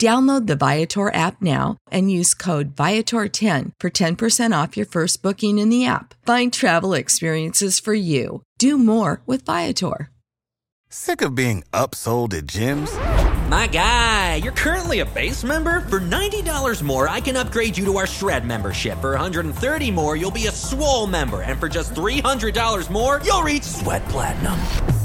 Download the Viator app now and use code Viator10 for 10% off your first booking in the app. Find travel experiences for you. Do more with Viator. Sick of being upsold at gyms? My guy, you're currently a base member. For $90 more, I can upgrade you to our Shred membership. For 130 more, you'll be a Swole member. And for just $300 more, you'll reach Sweat Platinum.